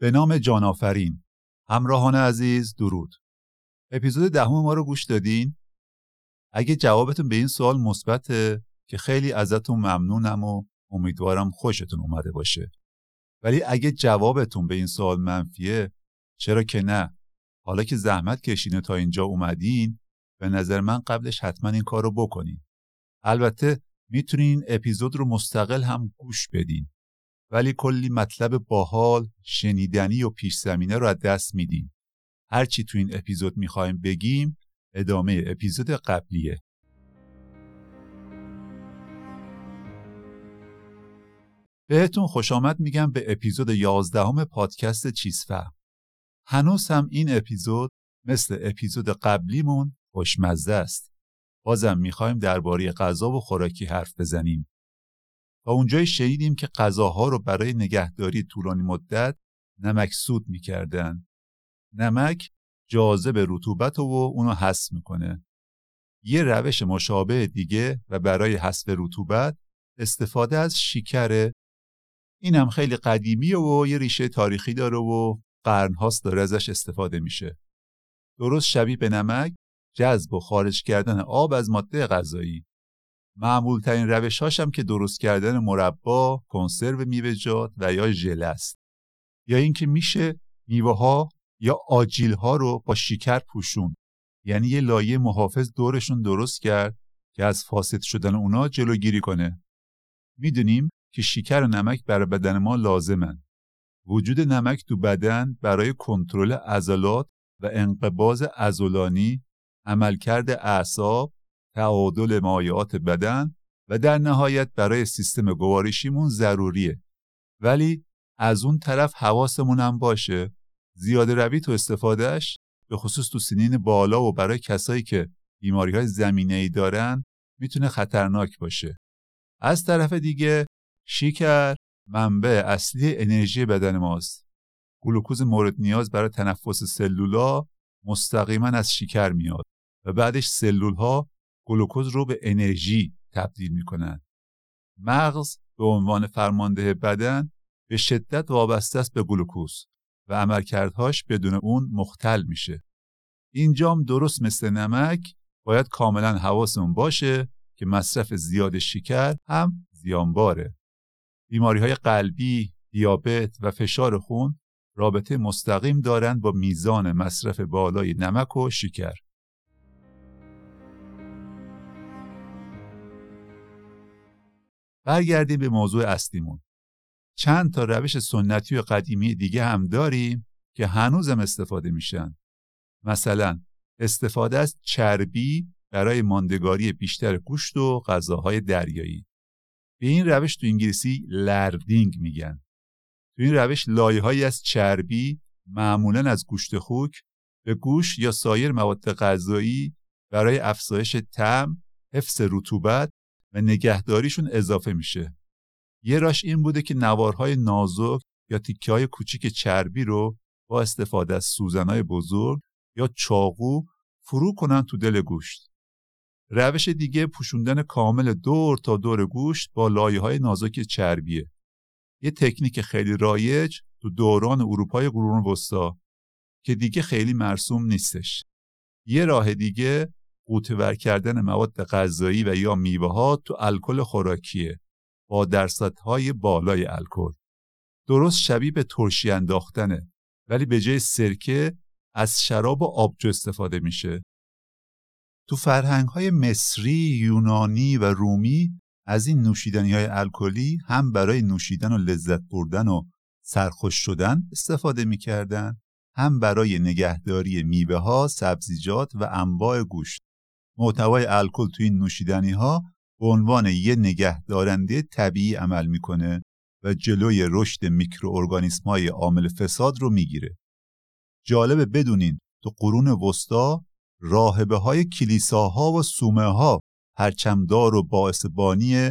به نام جانآفرین همراهان عزیز درود. اپیزود دهم ما رو گوش دادین؟ اگه جوابتون به این سوال مثبته که خیلی ازتون ممنونم و امیدوارم خوشتون اومده باشه. ولی اگه جوابتون به این سوال منفیه چرا که نه؟ حالا که زحمت کشینه تا اینجا اومدین به نظر من قبلش حتما این کار رو بکنین. البته می‌تونین اپیزود رو مستقل هم گوش بدین. ولی کلی مطلب باحال شنیدنی و پیش زمینه رو از دست میدیم. هرچی تو این اپیزود می‌خوایم بگیم ادامه اپیزود قبلیه. بهتون خوش آمد میگم به اپیزود یازدهم پادکست چیزفهم هنوز هم این اپیزود مثل اپیزود قبلیمون خوشمزه است. بازم می‌خوایم درباره غذا و خوراکی حرف بزنیم. و اونجای شنیدیم که غذاها رو برای نگهداری طولانی مدت نمک سود می‌کردن. نمک جاذب رطوبت و اونو حس می‌کنه. یه روش مشابه دیگه و برای حذف رطوبت استفاده از شکره این هم خیلی قدیمیه و یه ریشه تاریخی داره و قرنهاست داره ازش استفاده میشه. درست شبیه به نمک جذب و خارج کردن آب از ماده غذایی معمول ترین روش هاشم که درست کردن مربا، کنسرو میوه‌جات و یا ژل است. یا اینکه میشه میوه ها یا آجیل ها رو با شکر پوشون. یعنی یه لایه محافظ دورشون درست کرد که از فاسد شدن اونا جلوگیری کنه. می‌دونیم که شکر و نمک برای بدن ما لازمن. وجود نمک تو بدن برای کنترل عضلات و انقباز عضلانی، عملکرد اعصاب تعادل مایعات بدن و در نهایت برای سیستم گوارشیمون ضروریه. ولی از اون طرف حواسمون هم باشه. زیاده روی تو استفادهش به خصوص تو سنین بالا و برای کسایی که بیماری های زمینه ای دارن می‌تونه خطرناک باشه. از طرف دیگه شکر منبع اصلی انرژی بدن ماست. گلوکوز مورد نیاز برای تنفس سلولا مستقیما از شکر میاد و بعدش سلول ها گلوکوز رو به انرژی تبدیل می‌کنن. مغز به عنوان فرمانده بدن به شدت وابسته است به گلوکوز و عملکردهاش بدون اون مختل میشه. اینجام درست مثل نمک باید کاملا حواسمون باشه که مصرف زیاد شکر هم زیانباره. بیماری های قلبی، دیابت و فشار خون رابطه مستقیم دارند با میزان مصرف بالای نمک و شکر. برگردیم به موضوع اصلیمون. چند تا روش سنتی و قدیمی دیگه هم داریم که هنوزم استفاده میشن. مثلا استفاده از چربی برای ماندگاری بیشتر گوشت و غذاهای دریایی. به این روش تو انگلیسی لردینگ میگن. تو این روش لایه‌هایی از چربی معمولا از گوشت خوک به گوش یا سایر مواد غذایی برای افزایش طعم، حفظ رطوبت نگهداریشون اضافه میشه. یه راش این بوده که نوارهای نازک یا تیکه های کوچیک چربی رو با استفاده از سوزنهای بزرگ یا چاقو فرو کنن تو دل گوشت. روش دیگه پوشوندن کامل دور تا دور گوشت با لایه های نازک چربیه. یه تکنیک خیلی رایج تو دوران اروپای قرون وسطا که دیگه خیلی مرسوم نیستش. یه راه دیگه قوطه‌ور کردن مواد غذایی و یا میوه ها تو الکل خوراکیه با درصدهای بالای الکل درست شبیه به ترشی انداختنه ولی به جای سرکه از شراب و آبجو استفاده میشه تو فرهنگ های مصری، یونانی و رومی از این نوشیدنی های الکلی هم برای نوشیدن و لذت بردن و سرخوش شدن استفاده می‌کردن هم برای نگهداری میوه ها، سبزیجات و انواع گوشت. محتوای الکل تو این نوشیدنی ها به عنوان یه نگهدارنده طبیعی عمل می‌کنه و جلوی رشد میکروارگانیسم های عامل فساد رو می‌گیره. جالبه بدونین تو قرون وسطا راهبه های کلیساها و سومه ها پرچمدار و باعث بانی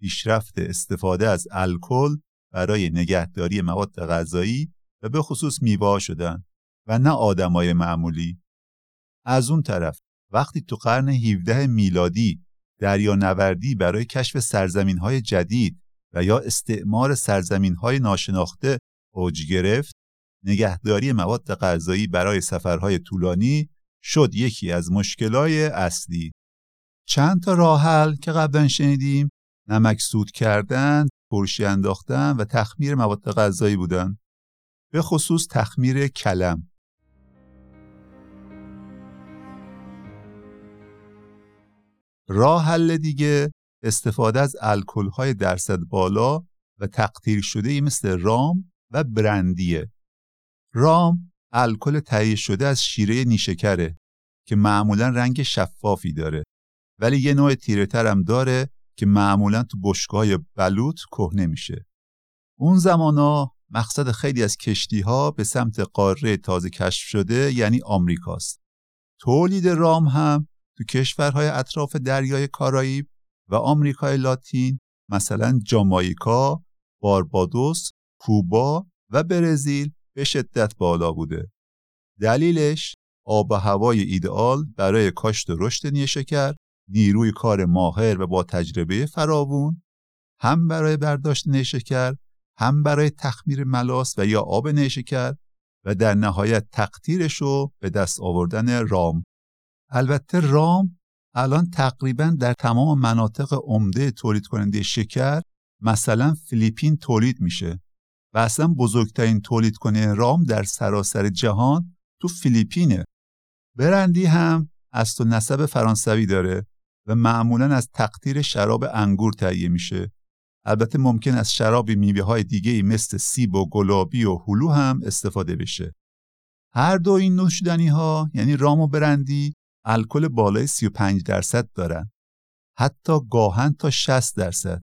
پیشرفت استفاده از الکل برای نگهداری مواد غذایی و به خصوص میوه شدن و نه آدمای معمولی از اون طرف وقتی تو قرن 17 میلادی نوردی برای کشف سرزمین های جدید و یا استعمار سرزمین های ناشناخته اوج گرفت نگهداری مواد غذایی برای سفرهای طولانی شد یکی از مشکلای اصلی. چند تا راه حل که قبلا شنیدیم نمک سود کردن، ترشی انداختن و تخمیر مواد غذایی بودن. به خصوص تخمیر کلم. راه حل دیگه استفاده از های درصد بالا و تقطیر شده مثل رام و برندیه. رام الکل تهیه شده از شیره نیشکره که معمولا رنگ شفافی داره ولی یه نوع تیره هم داره که معمولا تو بشگاه بلوط کهنه میشه. اون زمانا مقصد خیلی از کشتی ها به سمت قاره تازه کشف شده یعنی آمریکاست. تولید رام هم تو کشورهای اطراف دریای کارائیب و آمریکای لاتین مثلا جامایکا، باربادوس، کوبا و برزیل به شدت بالا بوده. دلیلش آب و هوای ایدئال برای کاشت و رشد نیشکر، نیروی کار ماهر و با تجربه فراوون، هم برای برداشت نیشکر، هم برای تخمیر ملاس و یا آب نیشکر و در نهایت تقطیرش رو به دست آوردن رام. البته رام الان تقریبا در تمام مناطق عمده تولید کننده شکر مثلا فیلیپین تولید میشه و اصلا بزرگترین تولید کننده رام در سراسر جهان تو فیلیپینه. برندی هم از تو نسب فرانسوی داره و معمولا از تقطیر شراب انگور تهیه میشه. البته ممکن از شراب میوه های دیگه مثل سیب و گلابی و هلو هم استفاده بشه. هر دو این نوشیدنی ها یعنی رام و برندی الکل بالای 35 درصد دارن حتی گاهن تا 60 درصد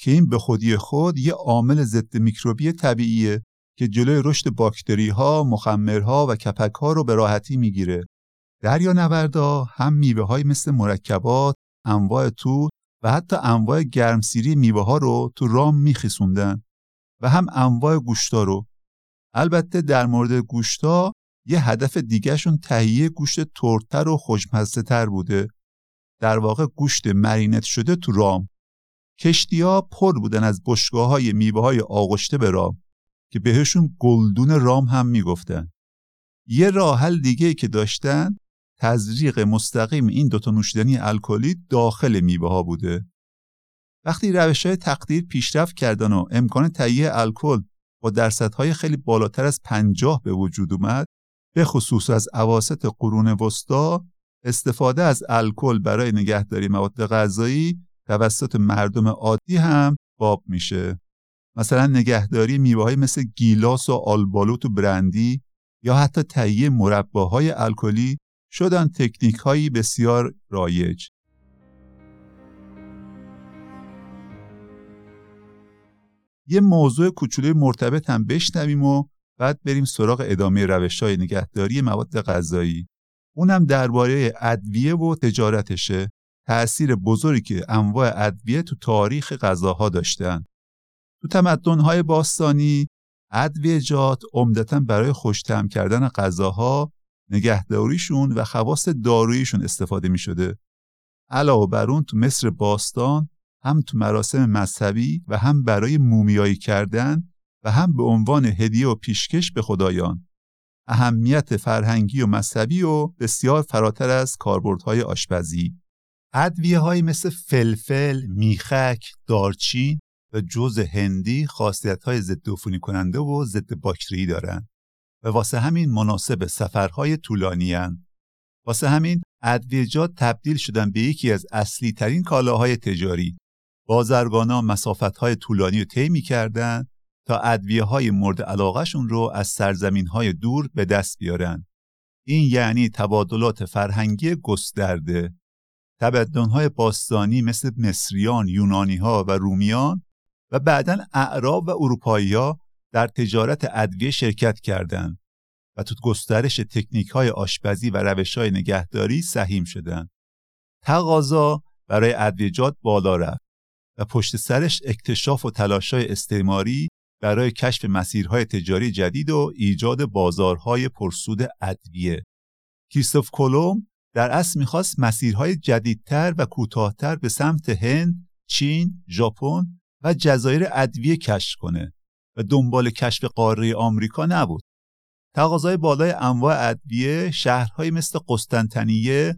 که این به خودی خود یه عامل ضد میکروبی طبیعیه که جلوی رشد باکتری ها، مخمرها و کپک ها رو به راحتی می‌گیره. نوردا هم میوه های مثل مرکبات، انواع توت و حتی انواع گرمسیری میوه ها رو تو رام میخیسوندن و هم انواع گوشتا رو. البته در مورد گوشتا یه هدف دیگهشون تهیه گوشت ترتر و خوشمزه تر بوده. در واقع گوشت مرینت شده تو رام. کشتی ها پر بودن از بشگاه های میوه های آغشته به رام که بهشون گلدون رام هم می‌گفتن. یه راه حل دیگه که داشتن تزریق مستقیم این دوتا نوشیدنی الکلی داخل میوه ها بوده. وقتی روش های تقدیر پیشرفت کردن و امکان تهیه الکل با درصدهای خیلی بالاتر از پنجاه به وجود اومد به خصوص از عواست قرون وسطا استفاده از الکل برای نگهداری مواد غذایی توسط مردم عادی هم باب میشه. مثلا نگهداری میوه‌های مثل گیلاس و آلبالوت و برندی یا حتی تهیه مرباهای الکلی شدن تکنیک هایی بسیار رایج. یه موضوع کوچولوی مرتبط هم بشنویم و بعد بریم سراغ ادامه روش های نگهداری مواد غذایی. اونم درباره ادویه و تجارتشه. تأثیر بزرگی که انواع ادویه تو تاریخ غذاها داشتن. تو تمدن‌های باستانی ادویجات عمدتا برای خوشتم کردن غذاها نگهداریشون و خواص داروییشون استفاده می شده. علاوه بر اون تو مصر باستان هم تو مراسم مذهبی و هم برای مومیایی کردن و هم به عنوان هدیه و پیشکش به خدایان اهمیت فرهنگی و مذهبی و بسیار فراتر از کاربردهای آشپزی ادویه های مثل فلفل، میخک، دارچین و جوز هندی خاصیت های ضد عفونی کننده و ضد باکتری دارند و واسه همین مناسب سفرهای طولانی هن. واسه همین ادویجات تبدیل شدن به یکی از اصلی ترین کالاهای تجاری. بازرگانا مسافت های طولانی رو طی می‌کردن تا ادویه های مورد علاقهشون رو از سرزمین های دور به دست بیارن. این یعنی تبادلات فرهنگی گسترده. های باستانی مثل مصریان، یونانی ها و رومیان و بعدا اعراب و اروپایی ها در تجارت ادویه شرکت کردند و تو گسترش تکنیک های آشپزی و روش های نگهداری سهیم شدند. تقاضا برای ادویجات بالا رفت و پشت سرش اکتشاف و تلاش های استعماری برای کشف مسیرهای تجاری جدید و ایجاد بازارهای پرسود ادویه. کریستوف کولوم در اصل می‌خواست مسیرهای جدیدتر و کوتاهتر به سمت هند، چین، ژاپن و جزایر ادویه کشف کنه و دنبال کشف قاره آمریکا نبود. تقاضای بالای انواع ادویه شهرهایی مثل قسطنطنیه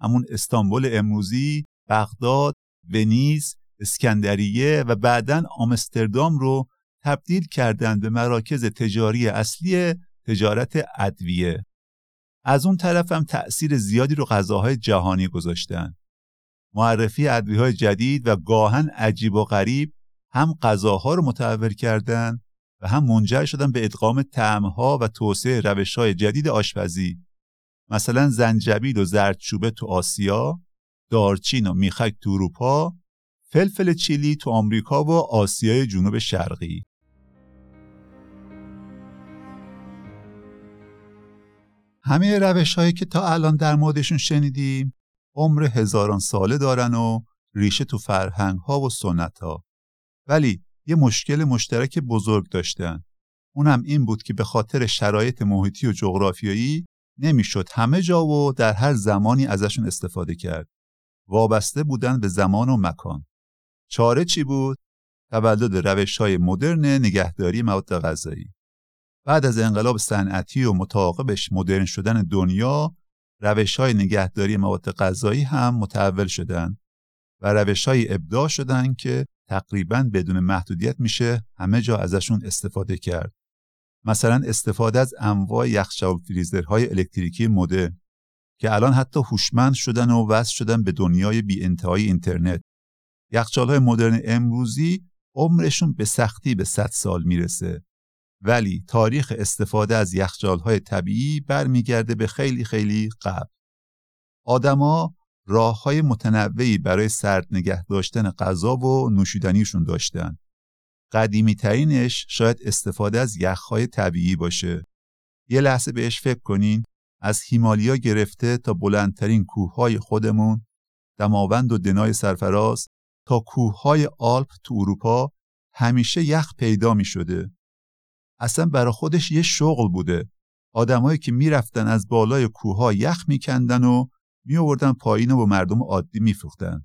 همون استانبول امروزی بغداد ونیز اسکندریه و بعدا آمستردام رو تبدیل کردند به مراکز تجاری اصلی تجارت ادویه. از اون طرف هم تأثیر زیادی رو غذاهای جهانی گذاشتن. معرفی ادویه های جدید و گاهن عجیب و غریب هم غذاها رو متحول کردند و هم منجر شدن به ادغام طعمها و توسعه روش های جدید آشپزی. مثلا زنجبیل و زردچوبه تو آسیا دارچین و میخک تو اروپا فلفل چیلی تو آمریکا و آسیای جنوب شرقی. همه روش هایی که تا الان در موردشون شنیدیم عمر هزاران ساله دارن و ریشه تو فرهنگ ها و سنت ها ولی یه مشکل مشترک بزرگ داشتن. اونم این بود که به خاطر شرایط محیطی و جغرافیایی نمی‌شد همه جا و در هر زمانی ازشون استفاده کرد. وابسته بودن به زمان و مکان. چاره چی بود؟ تولد روش های مدرن نگهداری مواد غذایی. بعد از انقلاب صنعتی و متعاقبش مدرن شدن دنیا روش های نگهداری مواد غذایی هم متحول شدن و روش های ابداع شدن که تقریبا بدون محدودیت میشه همه جا ازشون استفاده کرد. مثلا استفاده از انواع یخچال فریزرهای الکتریکی مدرن که الان حتی هوشمند شدن و وصل شدن به دنیای بی انتهای اینترنت. یخچالهای مدرن امروزی عمرشون به سختی به 100 سال می‌رسه ولی تاریخ استفاده از یخچال‌های طبیعی برمیگرده به خیلی خیلی قبل. آدما راه های متنوعی برای سرد نگه داشتن غذا و نوشیدنیشون داشتن. قدیمی ترینش شاید استفاده از یخهای طبیعی باشه. یه لحظه بهش فکر کنین از هیمالیا گرفته تا بلندترین کوههای خودمون دماوند و دنای سرفراز تا کوههای آلپ تو اروپا همیشه یخ پیدا می شده. اصلا برا خودش یه شغل بوده. آدمایی که می‌رفتن از بالای کوهها یخ میکندن و میآوردن پایین و با مردم عادی میفروختن.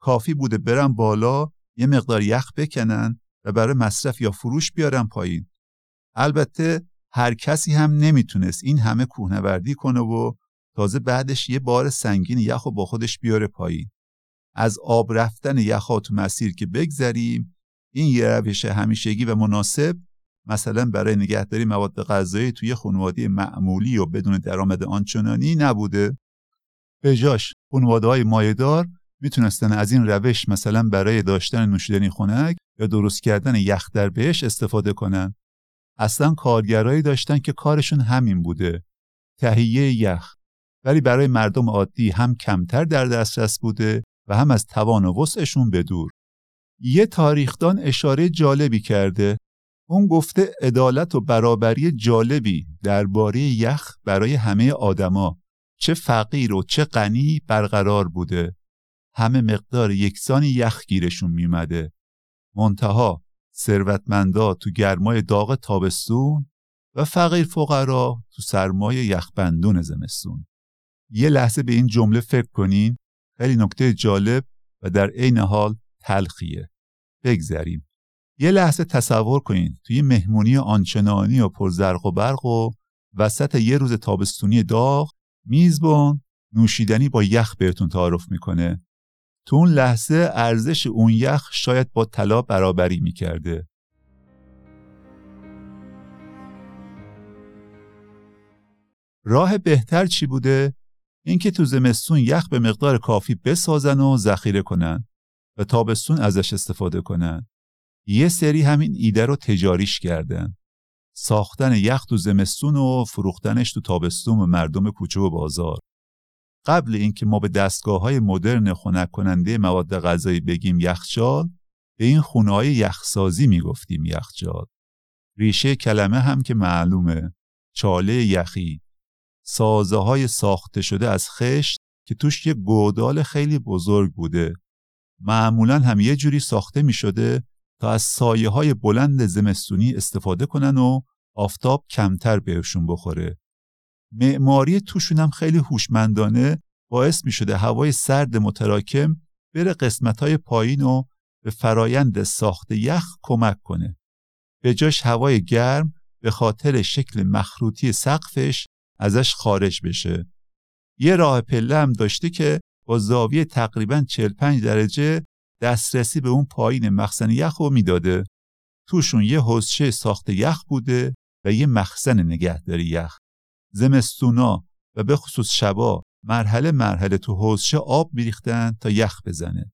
کافی بوده برن بالا یه مقدار یخ بکنن و برای مصرف یا فروش بیارن پایین. البته هر کسی هم نمی‌تونست این همه کوهنوردی کنه و تازه بعدش یه بار سنگین یخ و با خودش بیاره پایین. از آب رفتن یخها تو مسیر که بگذریم این یه روش همیشگی و مناسب مثلا برای نگهداری مواد غذایی توی خانواده معمولی و بدون درآمد آنچنانی نبوده. به جاش خانواده های مایدار می‌تونستن از این روش مثلا برای داشتن نوشیدنی خنک یا درست کردن یخ در بهش استفاده کنن. اصلا کارگرایی داشتن که کارشون همین بوده. تهیه یخ. ولی برای مردم عادی هم کمتر در دسترس بوده و هم از توان و وسعشون به دور. یه تاریخدان اشاره جالبی کرده. اون گفته عدالت و برابری جالبی درباره یخ برای همه آدما. چه فقیر و چه غنی برقرار بوده. همه مقدار یکسانی یخ گیرشون میمده. منتها ثروتمندا تو گرمای داغ تابستون و فقیر فقرا تو سرمای یخبندون زمستون. یه لحظه به این جمله فکر کنین. خیلی نکته جالب و در عین حال تلخیه. بگذریم. یه لحظه تصور کنین توی مهمونی آنچنانی و پرزرق و برق و وسط یه روز تابستونی داغ میزبان نوشیدنی با یخ بهتون تعارف می‌کنه. تو اون لحظه ارزش اون یخ شاید با طلا برابری می‌کرده. راه بهتر چی بوده؟ اینکه تو زمستون یخ به مقدار کافی بسازن و ذخیره کنن و تابستون ازش استفاده کنن. یه سری همین ایده رو تجاریش کردن. ساختن یخ تو زمستون و فروختنش تو تابستون و مردم کوچه و بازار. قبل اینکه ما به دستگاه های مدرن خنک کننده مواد غذایی بگیم یخچال به این خونه های یخسازی می‌گفتیم یخچال. ریشه کلمه هم که معلومه. چاله یخی. سازه های ساخته شده از خشت که توش یه گودال خیلی بزرگ بوده. معمولا هم یه جوری ساخته می شده تا از سایه های بلند زمستونی استفاده کنن و آفتاب کمتر بهشون بخوره. معماری توشون هم خیلی هوشمندانه باعث می شده هوای سرد متراکم بره قسمت های پایین و به فرایند ساخت یخ کمک کنه. به جاش هوای گرم به خاطر شکل مخروطی سقفش ازش خارج بشه. یه راه پله هم داشته که با زاویه تقریبا 45 درجه دسترسی به اون پایین مخزن یخ رو می‌داده. توشون یه حوزچه ساخت یخ بوده و یه مخزن نگهداری یخ. زمستونا و به خصوص شبا مرحله مرحله تو حوزچه آب میریختن تا یخ بزنه.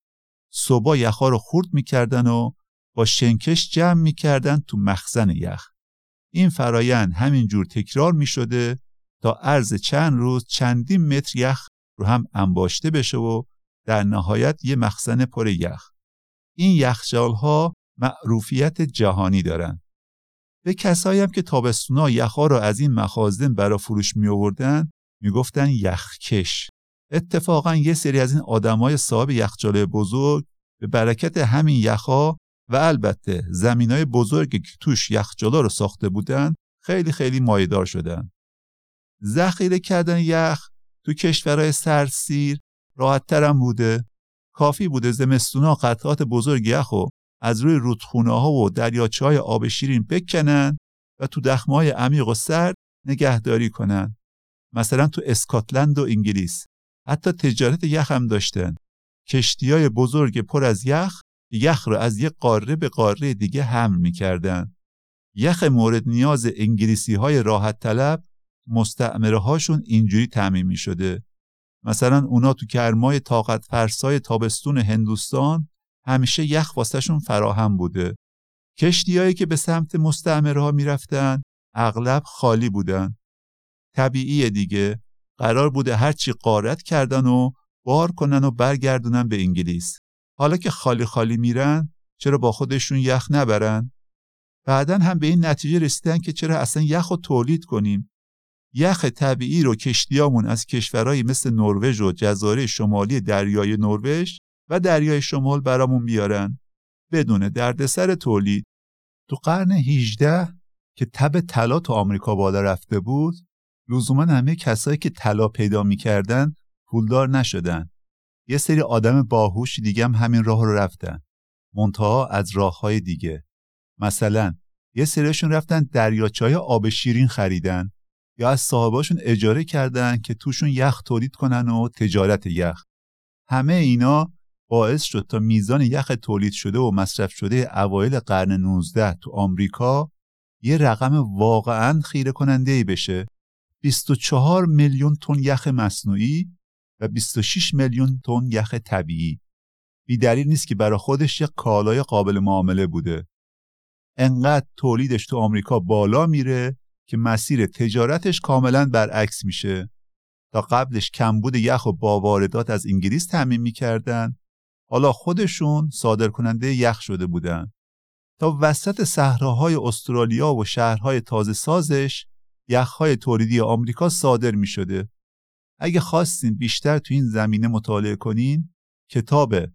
صبح یخها رو خورد می‌کردن و با شنکش جمع می‌کردن تو مخزن یخ. این فرایند همینجور تکرار می‌شده تا عرض چند روز چندین متر یخ رو هم انباشته بشه و در نهایت یه مخزن پر یخ. این یخچال ها معروفیت جهانی دارن. به کسایی هم که تابستونا یخها رو از این مخازن برا فروش می آوردن گفتن یخکش. اتفاقا یه سری از این آدمای صاحب یخچال بزرگ به برکت همین یخها و البته زمینای بزرگی که توش یخچالا رو ساخته بودن خیلی خیلی مایدار شدن. ذخیره کردن یخ تو کشورهای سرسیر راحتتر هم بوده. کافی بوده زمستونا قطعات بزرگ یخ و از روی رودخونه ها و دریاچه های آب شیرین بکنن و تو دخمه های عمیق و سرد نگهداری کنن. مثلا تو اسکاتلند و انگلیس حتی تجارت یخ هم داشتن. کشتی های بزرگ پر از یخ یخ رو از یک قاره به قاره دیگه حمل می‌کردن. یخ مورد نیاز انگلیسی های راحت طلب مستعمره هاشون اینجوری تعمین می شده. مثلا اونا تو کرمای طاقت فرسای تابستون هندوستان همیشه یخ واسهشون فراهم بوده. کشتیهایی که به سمت مستعمره ها می‌رفتن اغلب خالی بودن. طبیعی دیگه قرار بوده هرچی قارت کردن و بار کنن و برگردونن به انگلیس. حالا که خالی خالی میرن چرا با خودشون یخ نبرن؟ بعدا هم به این نتیجه رسیدن که چرا اصلا یخ رو تولید کنیم یخ طبیعی رو کشتیامون از کشورهایی مثل نروژ و جزایر شمالی دریای نروژ و دریای شمال برامون بیارن. بدون دردسر تولید. تو قرن 18 که تب طلا تو آمریکا بالا رفته بود لزوما همه کسایی که طلا پیدا می‌کردن پولدار نشدن. یه سری آدم باهوش دیگه هم همین راه رو رفتن. منتها از راه های دیگه. مثلا یه سریشون رفتن دریاچه آب شیرین خریدن. یا از صاحباشون اجاره کردن که توشون یخ تولید کنن و تجارت یخ. همه اینا باعث شد تا میزان یخ تولید شده و مصرف شده اوایل قرن 19 تو آمریکا یه رقم واقعا خیره کننده ای بشه 24 میلیون تن یخ مصنوعی و 26 میلیون تن یخ طبیعی. بی دلیل نیست که برای خودش یک کالای قابل معامله بوده. انقدر تولیدش تو آمریکا بالا میره که مسیر تجارتش کاملا برعکس میشه تا قبلش کمبود یخ و با واردات از انگلیس تعمین می‌کردن حالا خودشون صادر کننده یخ شده بودن تا وسط صحراهای استرالیا و شهرهای تازه سازش یخهای تولیدی آمریکا صادر می شده. اگه خواستین بیشتر تو این زمینه مطالعه کنین کتاب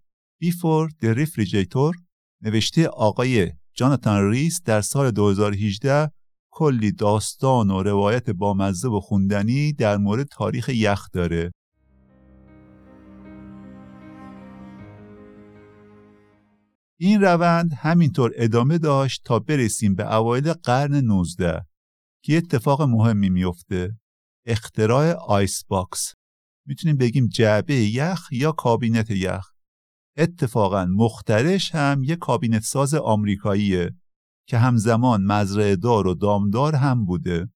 Before the Refrigerator نوشته آقای جاناتان ریس در سال 2018 کلی داستان و روایت بامزه و خوندنی در مورد تاریخ یخ داره. این روند همینطور ادامه داشت تا برسیم به اوایل قرن 19 که اتفاق مهمی میفته. اختراع icebox. می‌تونیم بگیم جعبه یخ یا کابینت یخ. اتفاقا مخترعش هم یه کابینت ساز آمریکاییه. که همزمان مزرعه دار و دامدار هم بوده.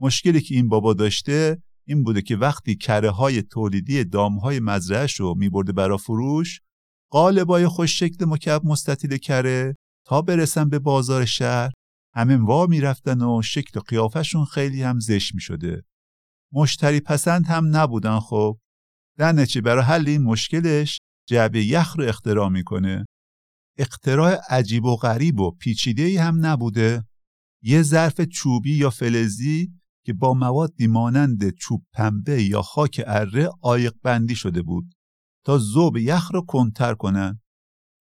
مشکلی که این بابا داشته این بوده که وقتی کره های تولیدی دامهای مزرعهش رو میبرده برا فروش قالبای خوش شکل مکعب مستطیل کره تا برسن به بازار شهر همه وا می‌رفتن و شکل و قیافشون خیلی هم زشت می‌شده. مشتری پسند هم نبودن خب. در نتیجه برای حل این مشکلش جعبه یخ رو اختراع می‌کنه. اختراع عجیب و غریب و پیچیده ای هم نبوده یه ظرف چوبی یا فلزی که با موادی مانند چوب پنبه یا خاک اره آیق بندی شده بود تا زوب یخ رو کنتر کنن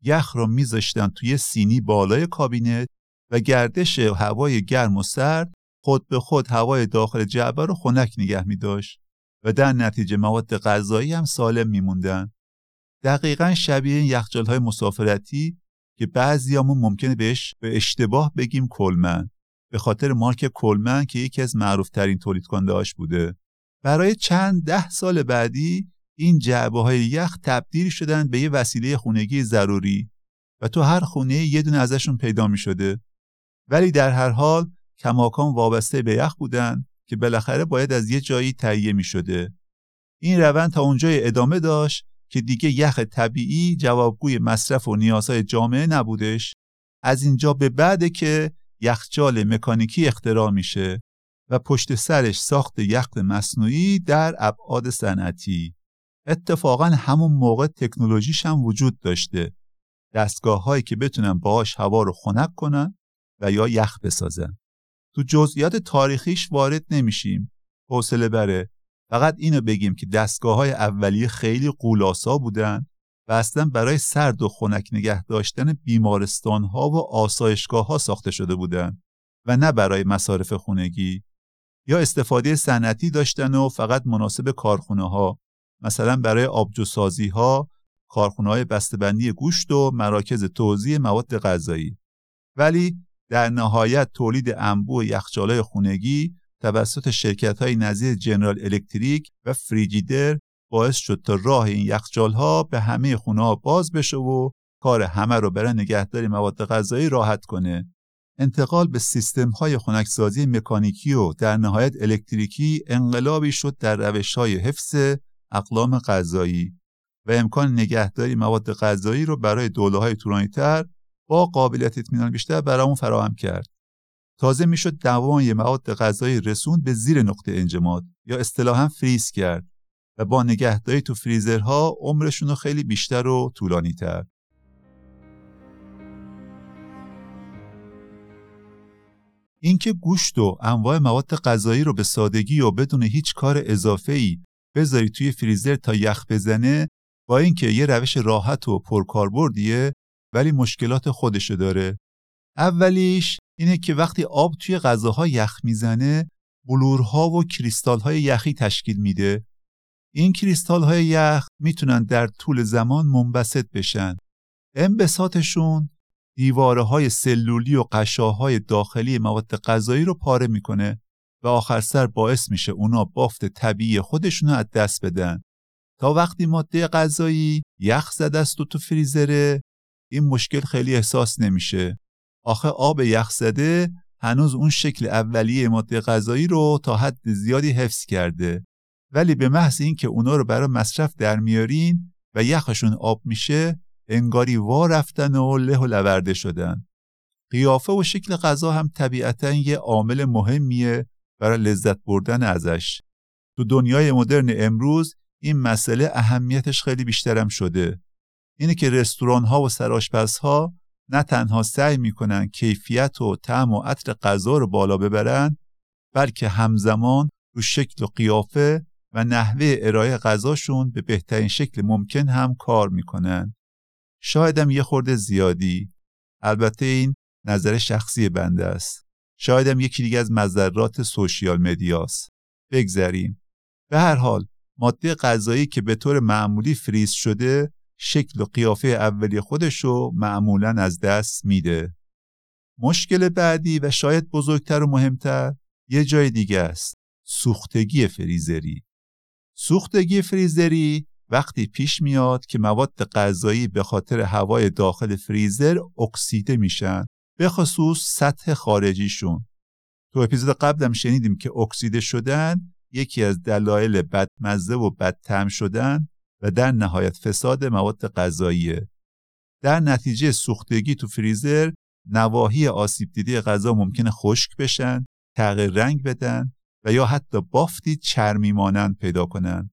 یخ رو میذاشتن توی سینی بالای کابینت و گردش هوای گرم و سرد خود به خود هوای داخل جعبه رو خنک نگه می داشت و در نتیجه مواد غذایی هم سالم میموندن. دقیقا شبیه این یخچال های مسافرتی که بعضیامون ممکنه بهش به اشتباه بگیم کلمن به خاطر مارک کلمن که یکی از معروفترین تولید کنندهاش بوده. برای چند ده سال بعدی این جعبه های یخ تبدیل شدن به یه وسیله خونگی ضروری و تو هر خونه یه دونه ازشون پیدا می شده ولی در هر حال کماکان وابسته به یخ بودن که بالاخره باید از یه جایی تهیه می شده. این روند تا اونجای ادامه داشت که دیگه یخ طبیعی جوابگوی مصرف و نیازهای جامعه نبودش از اینجا به بعده که یخچال مکانیکی اختراع میشه و پشت سرش ساخت یخ مصنوعی در ابعاد صنعتی. اتفاقا همون موقع تکنولوژیش هم وجود داشته. دستگاه هایی که بتونن باهاش هوا رو خنک کنن و یا یخ بسازن. تو جزئیات تاریخیش وارد نمیشیم. حوصله بره. فقط اینو بگیم که دستگاه های اولیه خیلی قولاسا بودن و اصلا برای سرد و خنک نگه داشتن بیمارستان ها و آسایشگاه ها ساخته شده بودند و نه برای مصارف خونگی. یا استفاده صنعتی داشتن و فقط مناسب کارخونه ها مثلا برای آبجوسازی ها کارخونه های بسته‌بندی گوشت و مراکز توزیع مواد غذایی. ولی در نهایت تولید انبوه یخچالای خونگی توسط شرکت های نظیر جنرال الکتریک و فریجیدر باعث شد تا راه این یخچال ها به همه خونه ها باز بشه و کار همه رو برای نگهداری مواد غذایی راحت کنه. انتقال به سیستم های خنکسازی مکانیکی و در نهایت الکتریکی انقلابی شد در روش های حفظ اقلام غذایی و امکان نگهداری مواد غذایی رو برای دوله های با قابلیت اطمینان بیشتر برامون فراهم کرد. تازه می‌شد دوای مواد غذایی رسوند به زیر نقطه انجماد یا اصطلاحا فریز کرد و با نگهداری تو فریزرها عمرشون رو خیلی بیشتر و طولانی تر. اینکه گوشت و انواع مواد غذایی رو به سادگی و بدون هیچ کار اضافه ای بذاری توی فریزر تا یخ بزنه با اینکه یه روش راحت و پرکاربردیه ولی مشکلات خودشو داره. اولیش اینه که وقتی آب توی غذاها یخ می‌زنه بلورها و کریستالهای یخی تشکیل میده این کریستال های یخ می‌تونن در طول زمان منبسط بشن. انبساطشون دیواره های سلولی و قشاهای داخلی مواد غذایی رو پاره می‌کنه و آخر سر باعث میشه اونا بافت طبیعی خودشون رو از دست بدن. تا وقتی ماده غذایی یخ زده است و تو فریزره این مشکل خیلی احساس نمیشه. آخه آب یخ زده هنوز اون شکل اولیه ماده غذایی رو تا حد زیادی حفظ کرده. ولی به محض اینکه اونا رو برای مصرف در میارین و یخشون آب میشه انگاری وا رفتن و له و لورده شدن. قیافه و شکل غذا هم طبیعتا یه عامل مهمیه برای لذت بردن ازش. تو دنیای مدرن امروز این مسئله اهمیتش خیلی بیشترم شده. اینه که رستوران ها و سراشپز ها نه تنها سعی می‌کنن کیفیت و طعم و عطر غذا رو بالا ببرن بلکه همزمان رو شکل و قیافه و نحوه ارائه غذاشون به بهترین شکل ممکن هم کار می‌کنن. شایدم یه خورده زیادی. البته این نظر شخصی بنده است. شایدم یکی دیگه از مذرات سوشیال مدیاست. بگذریم. به هر حال ماده غذایی که به طور معمولی فریز شده شکل و قیافه اولی خودشو معمولا از دست میده. مشکل بعدی و شاید بزرگتر و مهمتر یه جای دیگه است. سوختگی فریزری. سوختگی فریزری وقتی پیش میاد که مواد غذایی به خاطر هوای داخل فریزر اکسیده میشن به خصوص سطح خارجیشون تو اپیزود قبلم شنیدیم که اکسیده شدن یکی از دلایل بدمزه و بدتم شدن و در نهایت فساد مواد غذاییه در نتیجه سوختگی تو فریزر نواحی آسیب دیده غذا ممکنه خشک بشن تغییر رنگ بدن و یا حتی بافتی چرمی مانند پیدا کنند.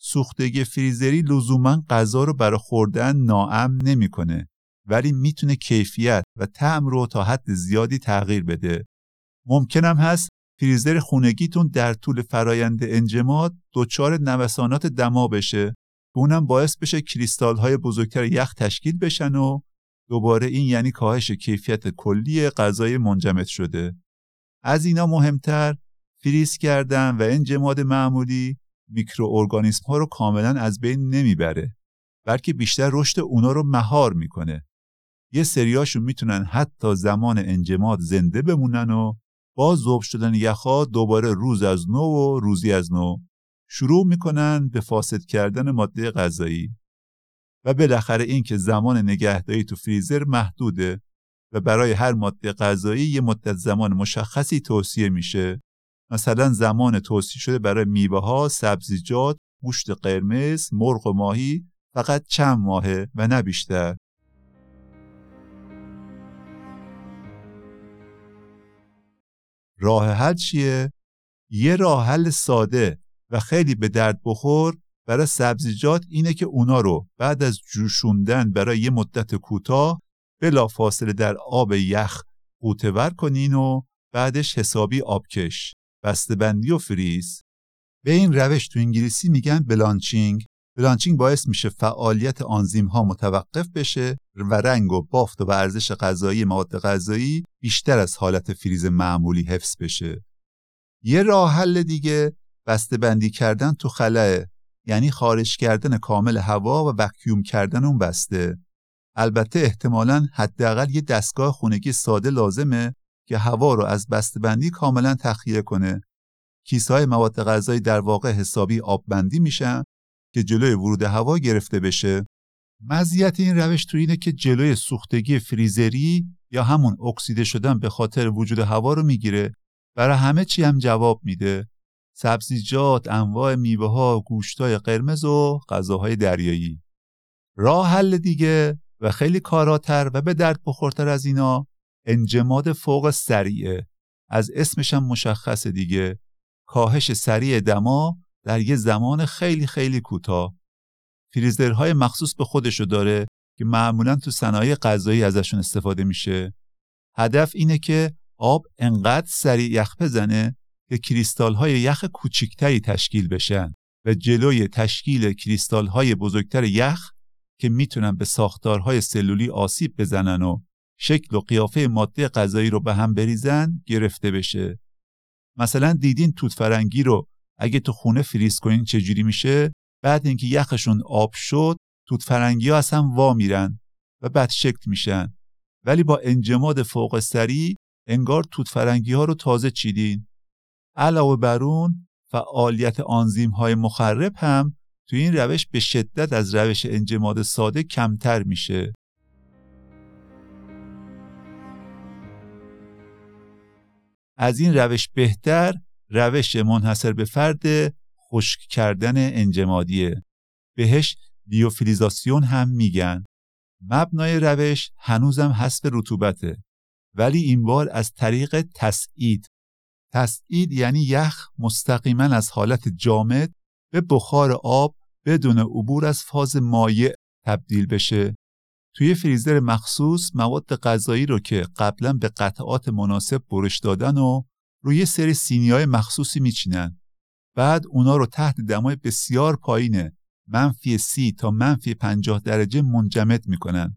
سوختگی فریزری لزوما غذا رو برای خوردن ناامن نمی‌کنه ولی می‌تونه کیفیت و طعم رو تا حد زیادی تغییر بده. ممکنم هست فریزر خونگیتون در طول فرایند انجماد دچار نوسانات دما بشه که اونم باعث بشه کریستال های بزرگتر یخ تشکیل بشن و دوباره این یعنی کاهش کیفیت کلی غذای منجمد شده. از اینا مهمتر فریز کردن و انجماد معمولی میکروارگانیسم ها رو کاملا از بین نمی‌بره بلکه بیشتر رشد اونا رو مهار می‌کنه یه سریاشون می‌تونن حتی زمان انجماد زنده بمونن و با ذوب شدن یخها دوباره روز از نو و روزی از نو شروع می‌کنن به فاسد کردن ماده غذایی و بالاخره این که زمان نگهداری تو فریزر محدوده و برای هر ماده غذایی یه مدت زمان مشخصی توصیه میشه مثلا زمان توصیه شده برای میوه ها، سبزیجات، گوشت قرمز، مرغ و ماهی فقط چند ماهه و نه بیشتر. راه حل چیه؟ یه راه حل ساده و خیلی به درد بخور برای سبزیجات اینه که اونا رو بعد از جوشوندن برای یه مدت کوتاه بلافاصله در آب یخ غوطه‌ور کنین و بعدش حسابی آبکش بسته‌بندی و فریز. به این روش تو انگلیسی میگن blanching. blanching باعث میشه فعالیت آنزیم ها متوقف بشه و رنگ و بافت و ارزش غذایی مواد غذایی بیشتر از حالت فریز معمولی حفظ بشه یه راه حل دیگه بسته بندی کردن تو خلاه یعنی خارج کردن کامل هوا و وکیوم کردن اون بسته البته احتمالا حداقل یه دستگاه خونگی ساده لازمه که هوا رو از بندی کاملا تخلیه کنه. کیسه های مواد غذایی در واقع حسابی آببندی میشن که جلوی ورود هوا گرفته بشه. مزیت این روش تو اینه که جلوی سوختگی فریزری یا همون اکسیده شدن به خاطر وجود هوا رو می‌گیره. برای همه چی هم جواب میده. سبزیجات، انواع میوه ها، گوشتای قرمز و غذاهای دریایی. راه حل دیگه و خیلی کاراتر و به درد بخورتر از اینا انجماد فوق سریعه از اسمش هم مشخص دیگه کاهش سریع دما در یه زمان خیلی خیلی کوتاه. فریزرهای مخصوص به خودشو داره که معمولا تو صنایع غذایی ازشون استفاده میشه. هدف اینه که آب انقدر سریع یخ بزنه که کریستال های یخ کوچیکتری تشکیل بشن و جلوی تشکیل کریستال های بزرگتر یخ که می‌تونن به ساختارهای سلولی آسیب بزنن و شکل و قیافه ماده غذایی رو به هم بریزن گرفته بشه. مثلا دیدین توت فرنگی رو اگه تو خونه فریز کنین چجوری میشه؟ بعد اینکه یخشون آب شد توت فرنگی ها اصلا وا میرن و بد شکل میشن. ولی با انجماد فوق سری انگار توت فرنگی ها رو تازه چیدین. علاوه بر اون فعالیت آنزیم های مخرب هم تو این روش به شدت از روش انجماد ساده کمتر میشه. از این روش بهتر روش منحصر به فرد خشک کردن انجمادیه. بهش دیوفیلیزاسیون هم میگن. مبنای روش هنوزم حسب رطوبته. ولی این بار از طریق تسعید. تسعید یعنی یخ مستقیما از حالت جامد به بخار آب بدون عبور از فاز مایع تبدیل بشه. توی فریزر مخصوص مواد غذایی رو که قبلا به قطعات مناسب برش دادن و روی سری سینی های مخصوصی میچینن. بعد اونا رو تحت دمای بسیار پایینه. منفی سی تا منفی پنجاه درجه منجمد می‌کنن.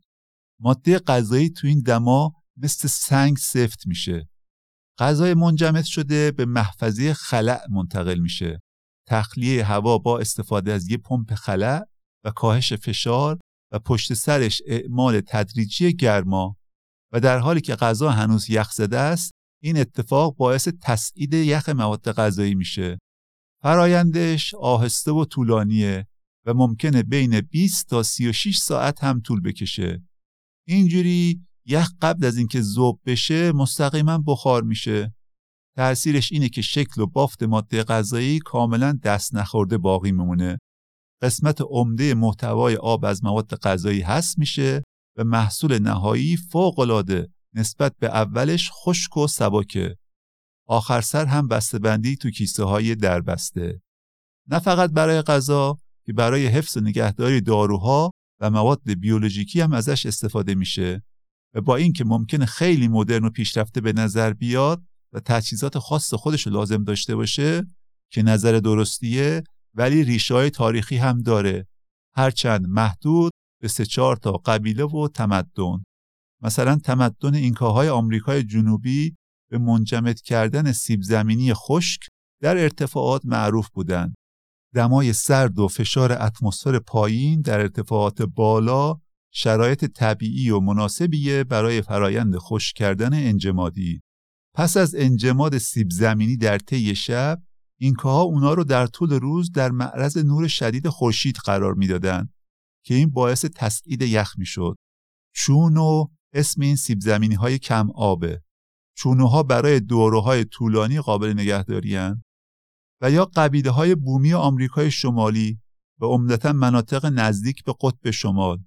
ماده غذایی تو این دما مثل سنگ سفت میشه. غذای منجمد شده به محفظه خلع منتقل میشه. تخلیه هوا با استفاده از یه پمپ خلع و کاهش فشار و پشت سرش اعمال تدریجی گرما. و در حالی که غذا هنوز یخ زده است این اتفاق باعث تسعید یخ مواد غذایی میشه. فرایندش آهسته و طولانیه و ممکنه بین 20 تا 36 ساعت هم طول بکشه. اینجوری یخ قبل از اینکه ذوب بشه مستقیما بخار میشه. تأثیرش اینه که شکل و بافت ماده غذایی کاملا دست نخورده باقی میمونه. قسمت عمده محتوای آب از مواد غذایی هست میشه و محصول نهایی فوقالعاده نسبت به اولش خشک و سبکه. آخر سر هم بندی تو کیسه های دربسته. نه فقط برای غذا که برای حفظ نگهداری داروها و مواد بیولوژیکی هم ازش استفاده میشه و با اینکه ممکنه خیلی مدرن و پیشرفته به نظر بیاد و تجهیزات خاص خودش لازم داشته باشه که نظر درستیه ولی ریشه های تاریخی هم داره هرچند محدود به سه چهار تا قبیله و تمدن مثلا تمدن اینکاهای آمریکای جنوبی به منجمد کردن سیب زمینی خشک در ارتفاعات معروف بودند. دمای سرد و فشار اتمسفر پایین در ارتفاعات بالا شرایط طبیعی و مناسبیه برای فرایند خشک کردن انجمادی. پس از انجماد سیب زمینی در طی شب، اینکاها اونا رو در طول روز در معرض نور شدید خورشید قرار می‌دادند که این باعث تسعید یخ می‌شد. چون و اسم این سیب زمینی های کم آبه. چونوها برای دوره طولانی قابل نگهداری و یا قبیله های بومی آمریکای شمالی و عمدتا مناطق نزدیک به قطب شمال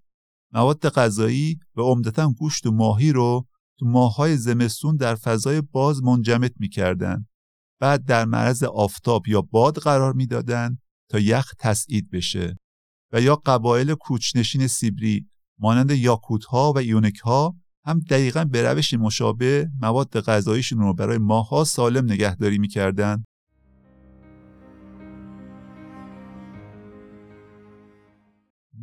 مواد غذایی و عمدتا گوشت و ماهی رو تو ماههای زمستون در فضای باز منجمد می‌کردند بعد در معرض آفتاب یا باد قرار می‌دادند تا یخ تسعید بشه و یا قبایل کوچنشین سیبری مانند یاکوت ها و یونک ها هم دقیقا به روش مشابه مواد غذاییشون رو برای ماهها سالم نگهداری می‌کردند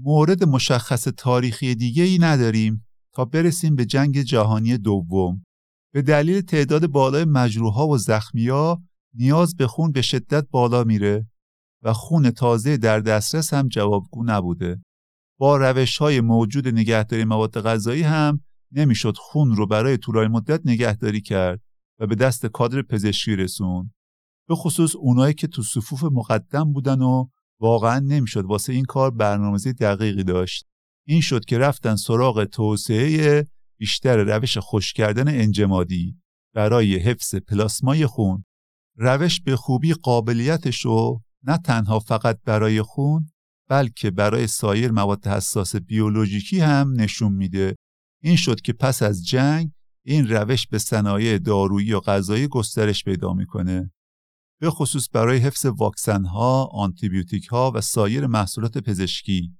مورد مشخص تاریخی دیگه ای نداریم تا برسیم به جنگ جهانی دوم. به دلیل تعداد بالای مجروحها و زخمیا نیاز به خون به شدت بالا میره و خون تازه در دسترس هم جوابگو نبوده. با روش های موجود نگهداری مواد غذایی هم نمی‌شد خون رو برای طولانی مدت نگهداری کرد و به دست کادر پزشکی رسون. به خصوص اونایی که تو صفوف مقدم بودن و واقعا نمی‌شد واسه این کار برنامه‌ریزی دقیقی داشت این شد که رفتن سراغ توسعه بیشتر روش خوش کردن انجمادی برای حفظ پلاسمای خون روش به خوبی قابلیتش رو نه تنها فقط برای خون بلکه برای سایر مواد حساس بیولوژیکی هم نشون میده. این شد که پس از جنگ این روش به صنایع دارویی و غذایی گسترش پیدا می‌کنه. به خصوص برای حفظ واکسن ها، آنتیبیوتیک ها و سایر محصولات پزشکی.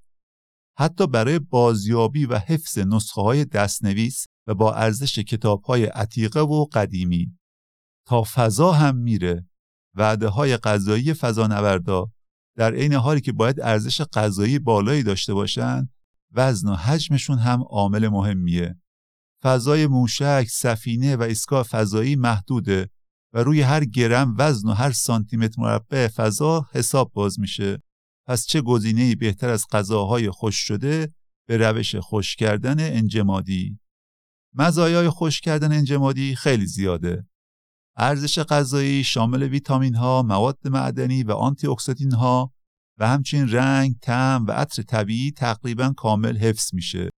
حتی برای بازیابی و حفظ نسخه های دستنویس و با ارزش کتاب های عتیقه و قدیمی. تا فضا هم میره. وعده های غذایی فضانوردا. در عین حالی که باید ارزش غذایی بالایی داشته باشند وزن و حجمشون هم عامل مهمیه. فضای موشک، سفینه و ایستگاه فضایی محدوده و روی هر گرم وزن و هر سانتیمتر مربع فضا حساب باز میشه. پس چه گزینه‌ای بهتر از غذاهای خوش شده به روش خوش کردن انجمادی؟ مزایای خوش کردن انجمادی خیلی زیاده. ارزش غذایی شامل ویتامین ها، مواد معدنی و آنتی اکسیدین ها و همچنین رنگ، طعم و عطر طبیعی تقریبا کامل حفظ میشه.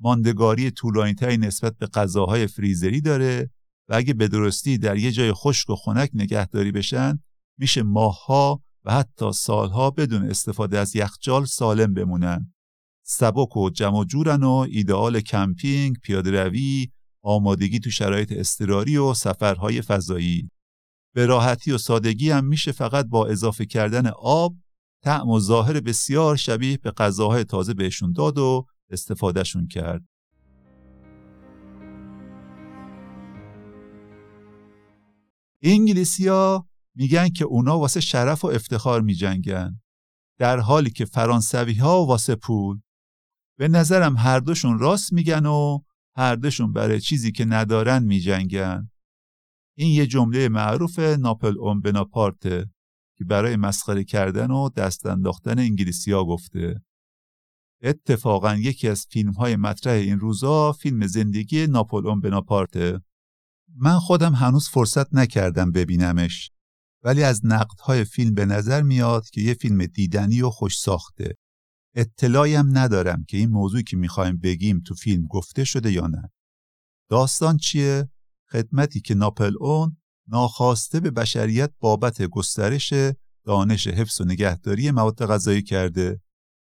ماندگاری طولانیتری نسبت به غذاهای فریزری داره و اگه به درستی در یه جای خشک و خنک نگهداری بشن میشه ماهها و حتی سالها بدون استفاده از یخچال سالم بمونن. سبک و جمع جورن و ایدئال کمپینگ، پیاده روی، آمادگی تو شرایط اضطراری و سفرهای فضایی. به راحتی و سادگی هم میشه فقط با اضافه کردن آب طعم و ظاهر بسیار شبیه به غذاهای تازه بهشون داد و استفادهشون کرد. انگلیسیا میگن که اونا واسه شرف و افتخار میجنگن در حالی که فرانسوی ها واسه پول به نظرم هر دوشون راست میگن و هر دوشون برای چیزی که ندارن میجنگن. این یه جمله معروف ناپل اون بناپارته که برای مسخره کردن و دست انداختن انگلیسیا گفته. اتفاقا یکی از فیلم های مطرح این روزا فیلم زندگی ناپلئون بناپارته من خودم هنوز فرصت نکردم ببینمش ولی از نقدهای فیلم به نظر میاد که یه فیلم دیدنی و خوش ساخته اطلاعی هم ندارم که این موضوعی که می‌خوایم بگیم تو فیلم گفته شده یا نه. داستان چیه؟ خدمتی که ناپل اون ناخواسته به بشریت بابت گسترش دانش حفظ و نگهداری مواد غذایی کرده.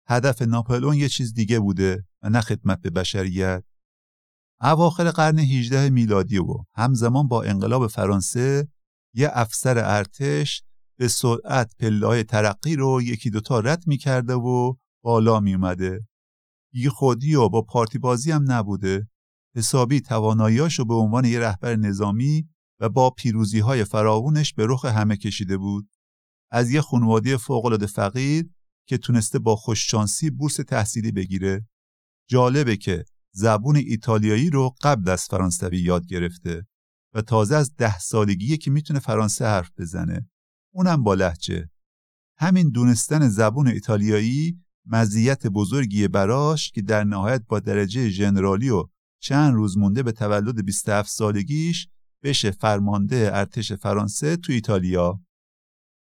هدف ناپلئون یه چیز دیگه بوده و نه خدمت به بشریت. اواخر قرن 18 میلادی و همزمان با انقلاب فرانسه یه افسر ارتش به سرعت پلای ترقی رو یکی دوتا رد می‌کرده و بالا میومده. بی خودی و با پارتی بازی هم نبوده. حسابی تواناییاشو به عنوان یه رهبر نظامی و با پیروزی های فراوونش به رخ همه کشیده بود. از یه خانواده فوقالعاده فقیر که تونسته با خوششانسی بورس تحصیلی بگیره. جالبه که زبون ایتالیایی رو قبل از فرانسوی یاد گرفته و تازه از ده سالگیه که می‌تونه فرانسه حرف بزنه اونم با لحجه همین دونستن زبون ایتالیایی مزیت بزرگی براش که در نهایت با درجه ژنرالی و چند روز مونده به تولد 27 سالگیش بشه فرمانده ارتش فرانسه تو ایتالیا.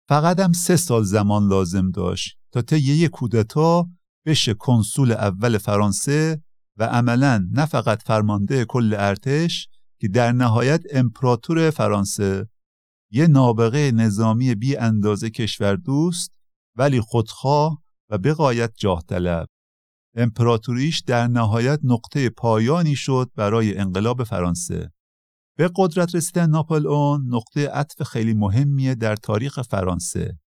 فقط هم سه سال زمان لازم داشت تا طی یک کودتا بشه کنسول اول فرانسه و عملا نه فقط فرمانده کل ارتش که در نهایت امپراتور فرانسه یه نابغه نظامی بی اندازه کشور دوست ولی خودخواه و بقایت جاه طلب. امپراتوریش در نهایت نقطه پایانی شد برای انقلاب فرانسه. به قدرت رسیدن ناپلئون نقطه عطف خیلی مهمیه در تاریخ فرانسه.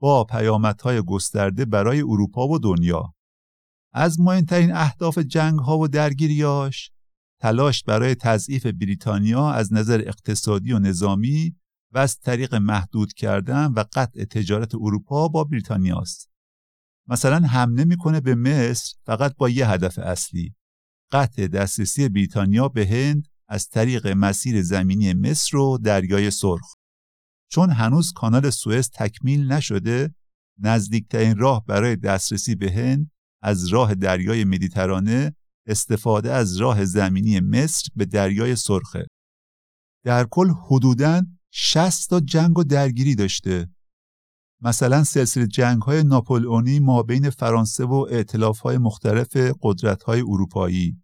با پیامدهای گسترده برای اروپا و دنیا. از مهمترین اهداف جنگ ها و درگیریاش تلاش برای تضعیف بریتانیا از نظر اقتصادی و نظامی و از طریق محدود کردن و قطع تجارت اروپا با بریتانیاست. مثلا حمله می‌کنه به مصر فقط با یه هدف اصلی قطع دسترسی بریتانیا به هند از طریق مسیر زمینی مصر و دریای سرخ. چون هنوز کانال سوئز تکمیل نشده نزدیکترین راه برای دسترسی به هند از راه دریای مدیترانه استفاده از راه زمینی مصر به دریای سرخه. در کل حدوداً 60 تا جنگ و درگیری داشته. مثلا سلسله جنگ های ناپولئونی ما بین فرانسه و اعتلاف های مختلف قدرت های اروپایی.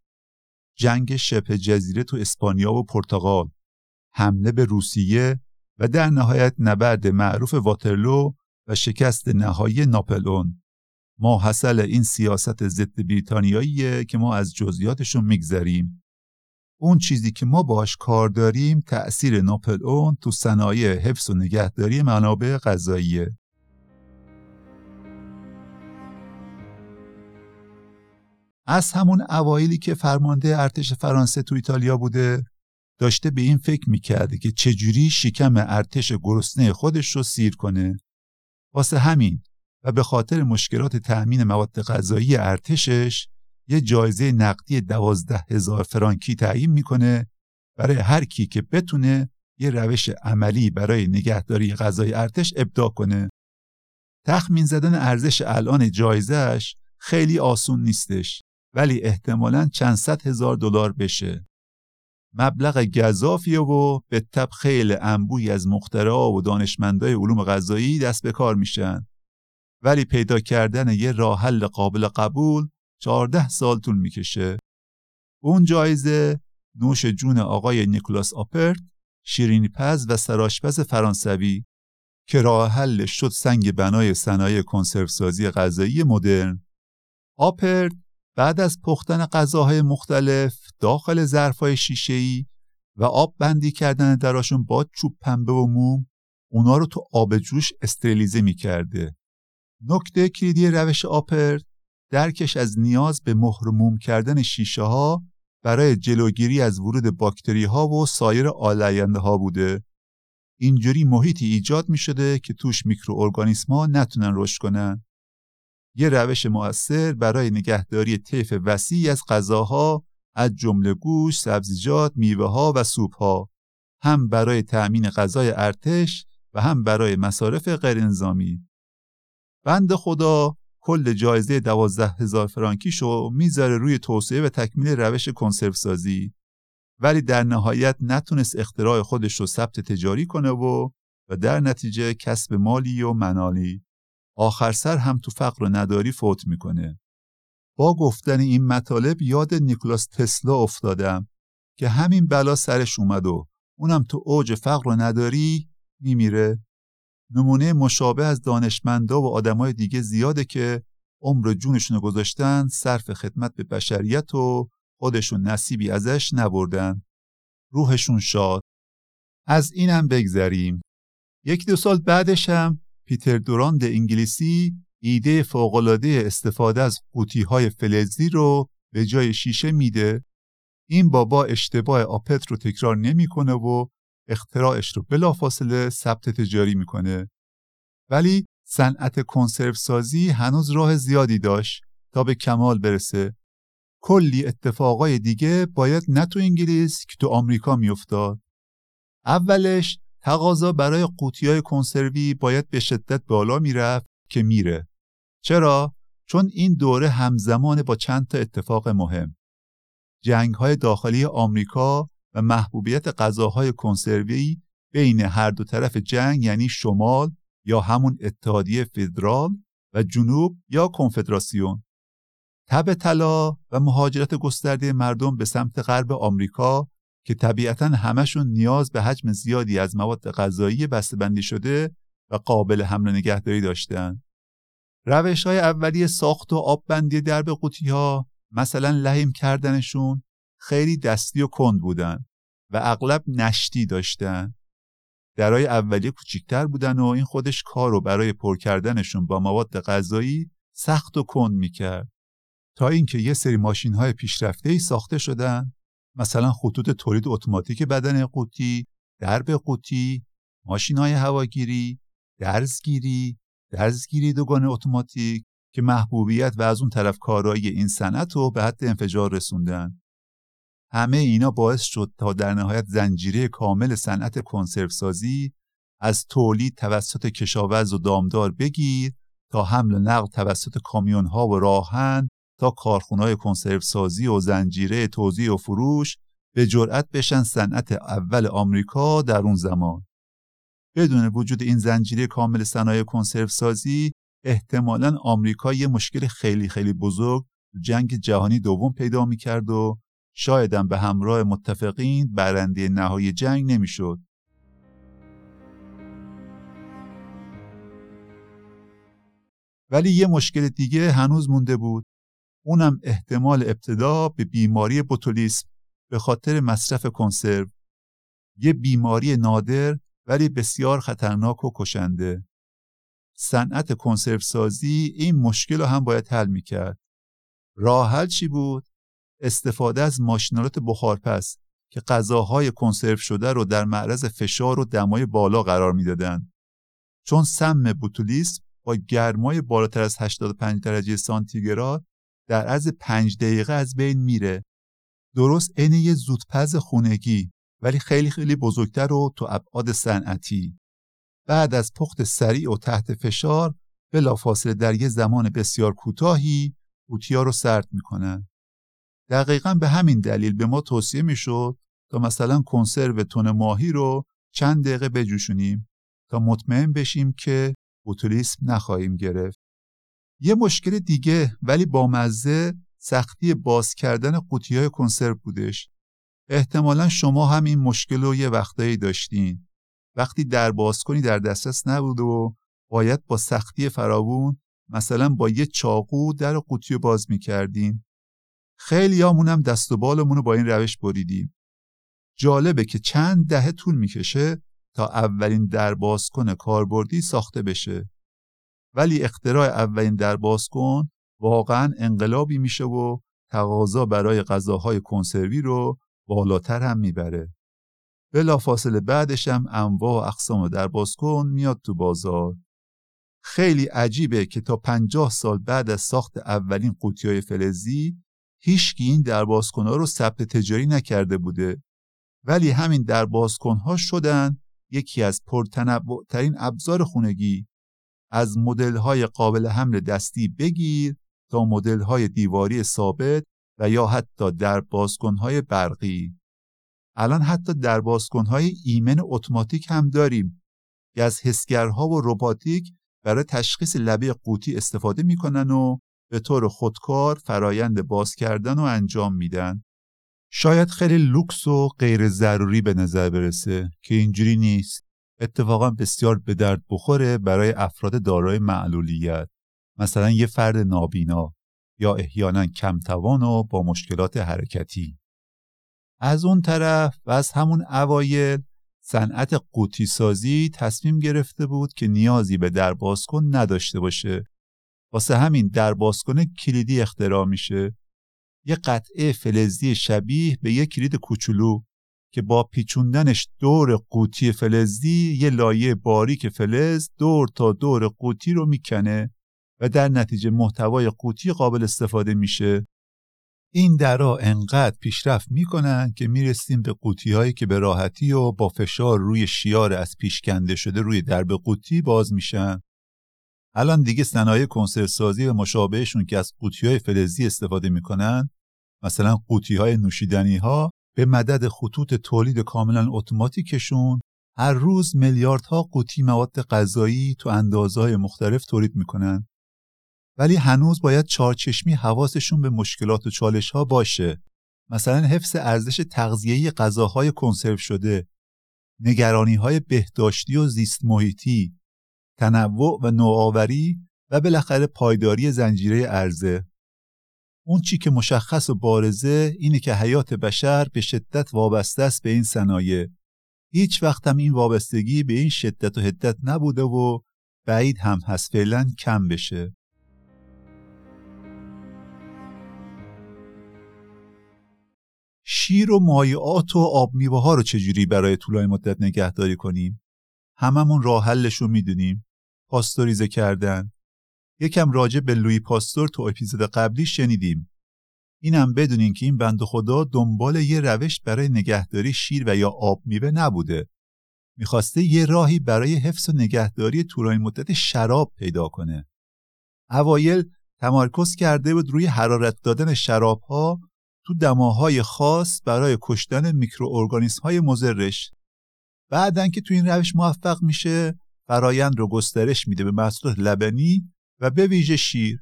جنگ شبه جزیره تو اسپانیا و پرتغال. حمله به روسیه و در نهایت نبرد معروف واترلو و شکست نهایی ناپلئون. ما حاصل این سیاست ضد بریتانیاییه که ما از جزئیاتشون میگذریم. اون چیزی که ما باش کار داریم تأثیر ناپلئون تو صنایع حفظ و نگهداری منابع غذاییه. از همون اوایلی که فرمانده ارتش فرانسه تو ایتالیا بوده داشته به این فکر می‌کرده که چجوری شکم ارتش گرسنه خودش رو سیر کنه. واسه همین و به خاطر مشکلات تأمین مواد غذایی ارتشش یه جایزه نقدی دوازده هزار فرانکی تعیین می‌کنه برای هر کی که بتونه یه روش عملی برای نگهداری غذای ارتش ابداع کنه. تخمین زدن ارزش الان جایزهش خیلی آسون نیستش. ولی احتمالا چند صد هزار دلار بشه. مبلغ گذافیه و به تب خیلی انبوی از مخترعا و دانشمندای علوم غذایی دست به کار میشن. ولی پیدا کردن یه راه حل قابل قبول 14 سال طول می‌کشه. اون جایزه نوش جون آقای نیکولاس آپرت شیرینی پز و سراشپز فرانسوی که راه حل شد سنگ بنای صنایع کنسروسازی غذایی مدرن. آپرت بعد از پختن غذاهای مختلف داخل ظرفای شیشه‌ای و آب بندی کردن دراشون با چوب پنبه و موم اونا رو تو آب جوش استریلیزه می‌کرده. نکته کلیدی روش آپرت درکش از نیاز به مهرموم کردن شیشه ها برای جلوگیری از ورود باکتری ها و سایر آلاینده ها بوده. اینجوری محیطی ایجاد می شده که توش میکروارگانیسم ها نتونن رشد کنن. یه روش مؤثر برای نگهداری طیف وسیعی از غذاها از جمله گوشت، سبزیجات، میوه ها و سوپ ها هم برای تأمین غذای ارتش و هم برای مصارف غیر نظامی. بند خدا کل جایزه دوازده هزار فرانکیشو می‌ذاره روی توسعه و تکمیل روش کنسرو سازی ولی در نهایت نتونست اختراع خودش رو ثبت تجاری کنه و و در نتیجه کسب مالی و منالی. آخر سر هم تو فقر و نداری فوت می‌کنه. با گفتن این مطالب یاد نیکلاس تسلا افتادم که همین بلا سرش اومد و اونم تو اوج فقر و نداری میمیره. نمونه مشابه از دانشمندا و آدمای دیگه زیاده که عمر جونشون گذاشتن صرف خدمت به بشریت و خودشون نصیبی ازش نبردن. روحشون شاد. از اینم بگذریم. یک دو سال بعدش هم پیتر دوراند انگلیسی ایده فوقالعاده استفاده از های فلزی رو به جای شیشه میده. این بابا اشتباه آپت رو تکرار نمی‌کنه و اختراعش رو بلافاصله ثبت تجاری می‌کنه. ولی صنعت کنسرو سازی هنوز راه زیادی داشت تا به کمال برسه. کلی اتفاقای دیگه باید نه تو انگلیس که تو آمریکا میافتاد. اولش تقاضا برای قوطی های کنسروی باید به شدت بالا می‌رفت که میره. چرا؟ چون این دوره همزمان با چند تا اتفاق مهم. جنگ های داخلی آمریکا و محبوبیت غذاهای کنسروی بین هر دو طرف جنگ یعنی شمال یا همون اتحادیه فدرال و جنوب یا کنفدراسیون. تب طلا و مهاجرت گسترده مردم به سمت غرب آمریکا که طبیعتا همشون نیاز به حجم زیادی از مواد غذایی بسته‌بندی شده و قابل حمل نگهداری داشتند. روش های اولیه ساخت و آببندی درب قوطی ها مثلا لحیم کردنشون خیلی دستی و کند بودن و اغلب نشتی داشتن. درای اولیه کوچیکتر بودن و این خودش کار رو برای پر کردنشون با مواد غذایی سخت و کند می‌کرد. تا اینکه یه سری ماشین های پیشرفته ای ساخته شدن مثلا خطوط تولید اتوماتیک بدن قوطی، درب قوطی، ماشین های هواگیری، درزگیری، درزگیری دوگانه اتوماتیک که محبوبیت و از اون طرف کارایی این صنعت رو به حد انفجار رسوندن. همه اینا باعث شد تا در نهایت زنجیره کامل صنعت کنسرو سازی از تولید توسط کشاورز و دامدار بگیر تا حمل و نقل توسط کامیون ها و راهن تا کنسرو سازی و زنجیره توزیع و فروش به جرأت بشن صنعت اول آمریکا در اون زمان. بدون وجود این زنجیره کامل صنایع کنسرو سازی احتمالا آمریکا یه مشکل خیلی خیلی بزرگ جنگ جهانی دوم پیدا می‌کرد و شایدم به همراه متفقین برنده نهایی جنگ نمی‌شد. ولی یه مشکل دیگه هنوز مونده بود اونم احتمال ابتدا به بیماری بوتولیسم به خاطر مصرف کنسرو. یه بیماری نادر ولی بسیار خطرناک و کشنده. صنعت کنسرو سازی این مشکل رو هم باید حل می‌کرد. راه حل چی بود؟ استفاده از ماشینالات بخارپس که غذاهای کنسرو شده رو در معرض فشار و دمای بالا قرار می‌دادند چون سم بوتولیسم با گرمای بالاتر از 85 درجه سانتیگراد در از پنج دقیقه از بین میره. درست عین یه زودپز خونگی ولی خیلی خیلی بزرگتر و تو ابعاد صنعتی. بعد از پخت سریع و تحت فشار بلافاصله در یه زمان بسیار کوتاهی قوطیا رو سرد می‌کنن دقیقا به همین دلیل به ما توصیه می‌شد تا مثلا کنسرو تون ماهی رو چند دقیقه بجوشونیم تا مطمئن بشیم که بوتولیسم نخواهیم گرفت. یه مشکل دیگه ولی با مزه سختی باز کردن قوطی های کنسرو بودش. احتمالا شما هم این مشکل رو یه وقتایی داشتین. وقتی در باز کنی در دسترس نبود و باید با سختی فراوون مثلا با یه چاقو در قوطی رو باز می‌کردین. خیلی هم دست و بالمون رو با این روش بریدیم. جالبه که چند دهه طول می‌کشه تا اولین در بازکن کاربردی ساخته بشه. ولی اختراع اولین در بازکن واقعا انقلابی میشه و تقاضا برای غذاهای کنسروی رو بالاتر هم می‌بره. بلافاصله بعدش هم انواع و اقسام در بازکن میاد تو بازار. خیلی عجیبه که تا پنجاه سال بعد از ساخت اولین قوطی های فلزی هیچکی این در رو ثبت تجاری نکرده بوده. ولی همین در ها شدن یکی از پرتنوعترین ابزار خونگی از های قابل حمل دستی بگیر تا های دیواری ثابت و یا حتی در های برقی. الان حتی در های ایمن اتوماتیک هم داریم که از حسگرها و روباتیک برای تشخیص لبه قوطی استفاده می‌کنن و به طور خودکار فرایند باز کردن و انجام میدن. شاید خیلی لوکس و غیر ضروری به نظر برسه که اینجوری نیست. اتفاقا بسیار به درد بخوره برای افراد دارای معلولیت. مثلا یه فرد نابینا یا احیانا کمتوان و با مشکلات حرکتی. از اون طرف و از همون اوایل صنعت قوطی سازی تصمیم گرفته بود که نیازی به دربازکن نداشته باشه. واسه همین دربازکن کلیدی اختراع میشه. یه قطعه فلزی شبیه به یه کلید کوچولو. که با پیچوندنش دور قوطی فلزی یه لایه باریک فلز دور تا دور قوطی رو می‌کنه و در نتیجه محتوای قوطی قابل استفاده میشه. این درا انقدر پیشرفت می‌کنن که می‌رسیم به قوطی هایی که به راحتی و با فشار روی شیار از پیش کنده شده روی درب قوطی باز میشن. الان دیگه صنایع کنسرو سازی و مشابهشون که از قوطی های فلزی استفاده می‌کنن مثلا قوطی های نوشیدنی ها به مدد خطوط تولید کاملا اتوماتیکشون هر روز میلیاردها قوطی مواد غذایی تو اندازهای مختلف تولید می‌کنن. ولی هنوز باید چارچشمی حواسشون به مشکلات و چالش ها باشه. مثلا حفظ ارزش تغذیه‌ای غذاهای کنسرو شده نگرانی های بهداشتی و زیست محیطی تنوع و نوآوری و بالاخره پایداری زنجیره ارزه اون چی که مشخص و بارزه اینه که حیات بشر به شدت وابسته است به این صنایع. هیچ وقت هم این وابستگی به این شدت و حدت نبوده و بعید هم هست فعلا کم بشه. شیر و مایعات و آب میوه ها رو چجوری برای طولانی مدت نگهداری کنیم؟ هممون راه حلش رو می‌دونیم. پاستوریزه کردن. یکم راجع به لوی پاستور تو اپیزود قبلی شنیدیم. اینم بدونین که این بند خدا دنبال یه روش برای نگهداری شیر و یا آب میوه نبوده. می‌خواسته یه راهی برای حفظ و نگهداری طولانی مدت شراب پیدا کنه. اوایل تمرکز کرده بود روی حرارت دادن شراب ها تو دماهای خاص برای کشتن میکروارگانیسم های مزرش. بعدن که تو این روش موفق میشه فرایند رو گسترش میده به محصولات لبنی و به ویژه شیر.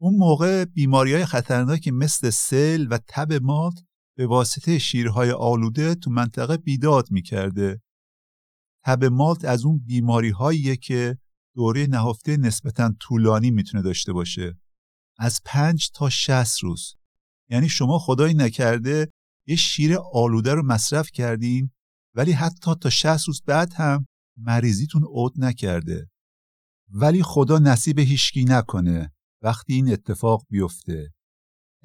اون موقع بیماری های خطرناکی مثل سل و تب مات به واسطه شیرهای آلوده تو منطقه بیداد می‌کرده. تب مالت از اون بیماری هاییه که دوره نهفته نسبتا طولانی می‌تونه داشته باشه. از پنج تا شست روز. یعنی شما خدایی نکرده یه شیر آلوده رو مصرف کردین ولی حتی تا 60 روز بعد هم مریضیتون عود نکرده. ولی خدا نصیب هیچکی نکنه وقتی این اتفاق بیفته.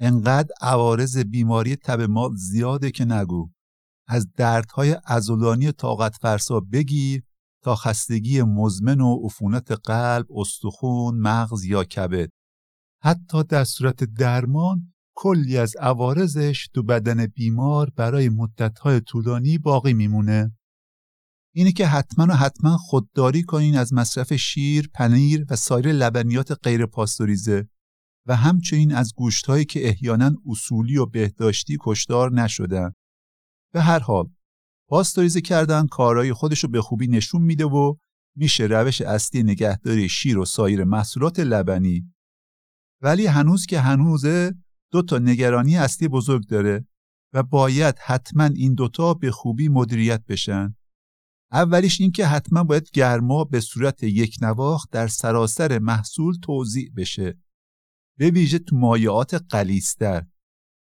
انقدر عوارض بیماری تب مال زیاده که نگو. از دردهای ازولانی طاقت فرسا بگیر تا خستگی مزمن و عفونت قلب، استخون، مغز یا کبد. حتی در صورت درمان کلی از عوارضش تو بدن بیمار برای مدتهای طولانی باقی میمونه. اینه که حتما و حتما خودداری کنین از مصرف شیر، پنیر و سایر لبنیات غیر پاستوریزه و همچنین از گوشتهایی که احیانا اصولی و بهداشتی کشدار نشدن. به هر حال پاستوریزه کردن کارهای خودشو به خوبی نشون میده و میشه روش اصلی نگهداری شیر و سایر محصولات لبنی ولی هنوز که هنوزه دو تا نگرانی اصلی بزرگ داره و باید حتما این دوتا به خوبی مدیریت بشن. اولیش این که حتما باید گرما به صورت یک نواخت در سراسر محصول توضیع بشه. به ویژه تو مایعات قلیستر.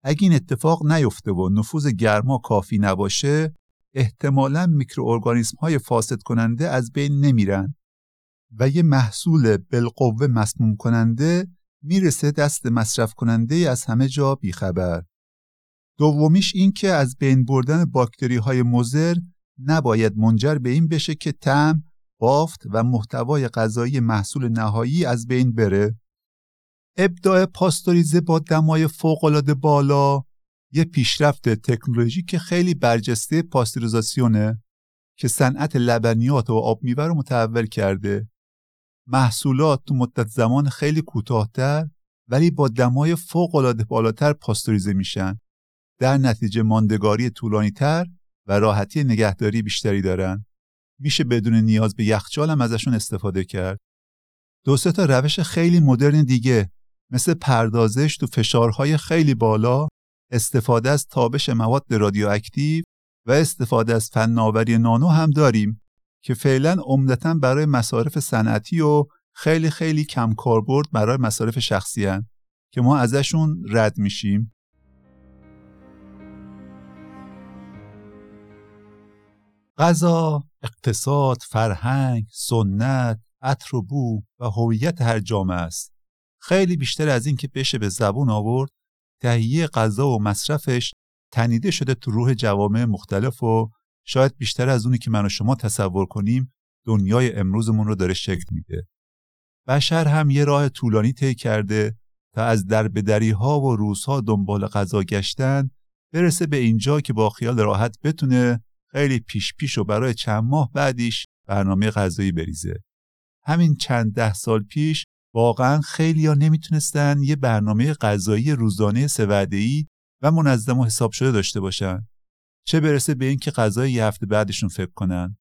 اگه این اتفاق نیفته و نفوذ گرما کافی نباشه احتمالا میکروارگانیسم های فاسد کننده از بین نمیرن و یه محصول بالقوه مسموم کننده می‌رسه دست مصرف کننده از همه جا بیخبر. دومیش این که از بین بردن باکتری های مزر نباید منجر به این بشه که تم، بافت و محتوای غذایی محصول نهایی از بین بره. ابداع پاستوریزه با دمای فوقالعاده بالا یه پیشرفت تکنولوژی که خیلی برجسته پاستوریزاسیونه که صنعت لبنیات و آب میوه رو متحول کرده محصولات تو مدت زمان خیلی کوتاهتر ولی با دمای فوق العاده بالاتر پاستوریزه میشن در نتیجه ماندگاری طولانیتر و راحتی نگهداری بیشتری دارن؟ میشه بدون نیاز به یخچال هم ازشون استفاده کرد؟ دو تا روش خیلی مدرن دیگه مثل پردازش تو فشارهای خیلی بالا استفاده از تابش مواد رادیواکتیو و استفاده از فناوری نانو هم داریم که فعلا عمدتا برای مصارف صنعتی و خیلی خیلی کم کاربرد برای مصارف شخصی هن که ما ازشون رد میشیم. غذا، اقتصاد، فرهنگ، سنت، عطر و بو و هویت هر جامعه است. خیلی بیشتر از این که بشه به زبون آورد، تهیه غذا و مصرفش تنیده شده تو روح جوامع مختلف و شاید بیشتر از اونی که من و شما تصور کنیم دنیای امروزمون رو داره شکل میده. بشر هم یه راه طولانی طی کرده تا از دربدری ها و روزها دنبال غذا گشتن برسه به اینجا که با خیال راحت بتونه خیلی پیش پیش و برای چند ماه بعدیش برنامه غذایی بریزه. همین چند ده سال پیش واقعا خیلی ها نمی‌تونستن یه برنامه غذایی روزانه سوعده‌ای و منظم و حساب شده داشته باشن. چه برسه به اینکه غذای یه هفته بعدشون فکر کنن.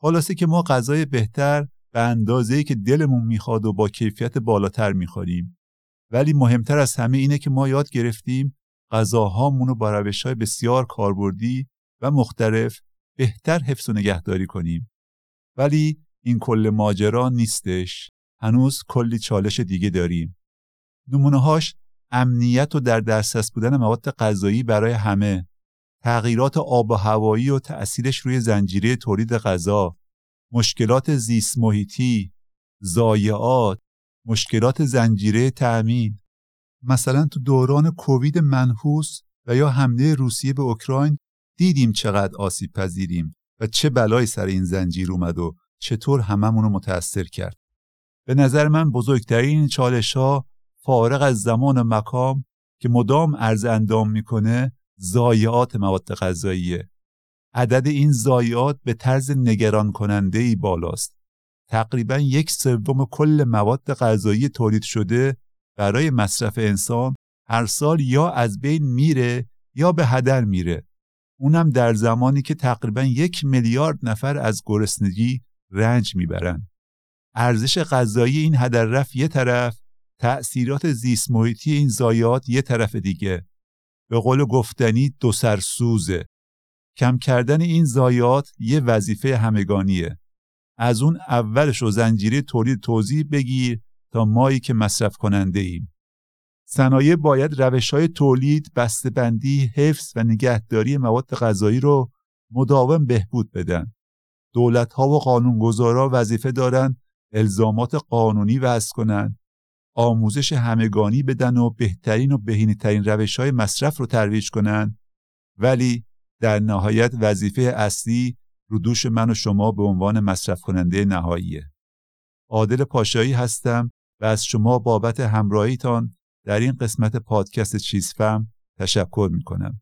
خلاصه که ما غذای بهتر به اندازه‌ای که دلمون می‌خواد و با کیفیت بالاتر می‌خوریم. ولی مهمتر از همه اینه که ما یاد گرفتیم غذاهامون رو با روش‌های بسیار کاربردی و مختلف بهتر حفظ و نگهداری کنیم. ولی این کل ماجرا نیستش. هنوز کلی چالش دیگه داریم. نمونه‌هاش امنیت و در دسترس بودن مواد غذایی برای همه، تغییرات آب و هوایی و تأثیرش روی زنجیره تولید غذا، مشکلات زیست محیطی، ضایعات، مشکلات زنجیره تأمین. مثلا تو دوران کووید منحوس و یا حمله روسیه به اوکراین دیدیم چقدر آسیب پذیریم و چه بلایی سر این زنجیر اومد و چطور هممون رو متأثر کرد. به نظر من بزرگترین چالش ها فارغ از زمان و مکام که مدام عرض اندام می‌کنه ضایعات مواد غذاییه. عدد این ضایعات به طرز نگران کننده ای بالاست. تقریبا یک سوم کل مواد غذایی تولید شده برای مصرف انسان هر سال یا از بین میره یا به هدر میره. اونم در زمانی که تقریبا یک میلیارد نفر از گرسنگی رنج می‌برن. ارزش غذایی این هدر رفت یه طرف تأثیرات زیست محیطی این زایات یه طرف دیگه. به قول گفتنی دو سوزه. کم کردن این زایات یه وظیفه همگانیه. از اون اولش و زنجیره تولید توضیح بگیر تا مایی که مصرف کننده ایم صنایع باید روش های تولید، بسته‌بندی، حفظ و نگهداری مواد غذایی رو مداوم بهبود بدن. دولت ها و قانونگذارا وظیفه دارن الزامات قانونی وضع کنند آموزش همگانی بدن و بهترین و بهینه‌ترین روش های مصرف رو ترویج کنند ولی در نهایت وظیفه اصلی رو دوش من و شما به عنوان مصرف کننده نهاییه. عادل پاشایی هستم و از شما بابت همراهیتان در این قسمت پادکست چیزفهم تشکر می کنم.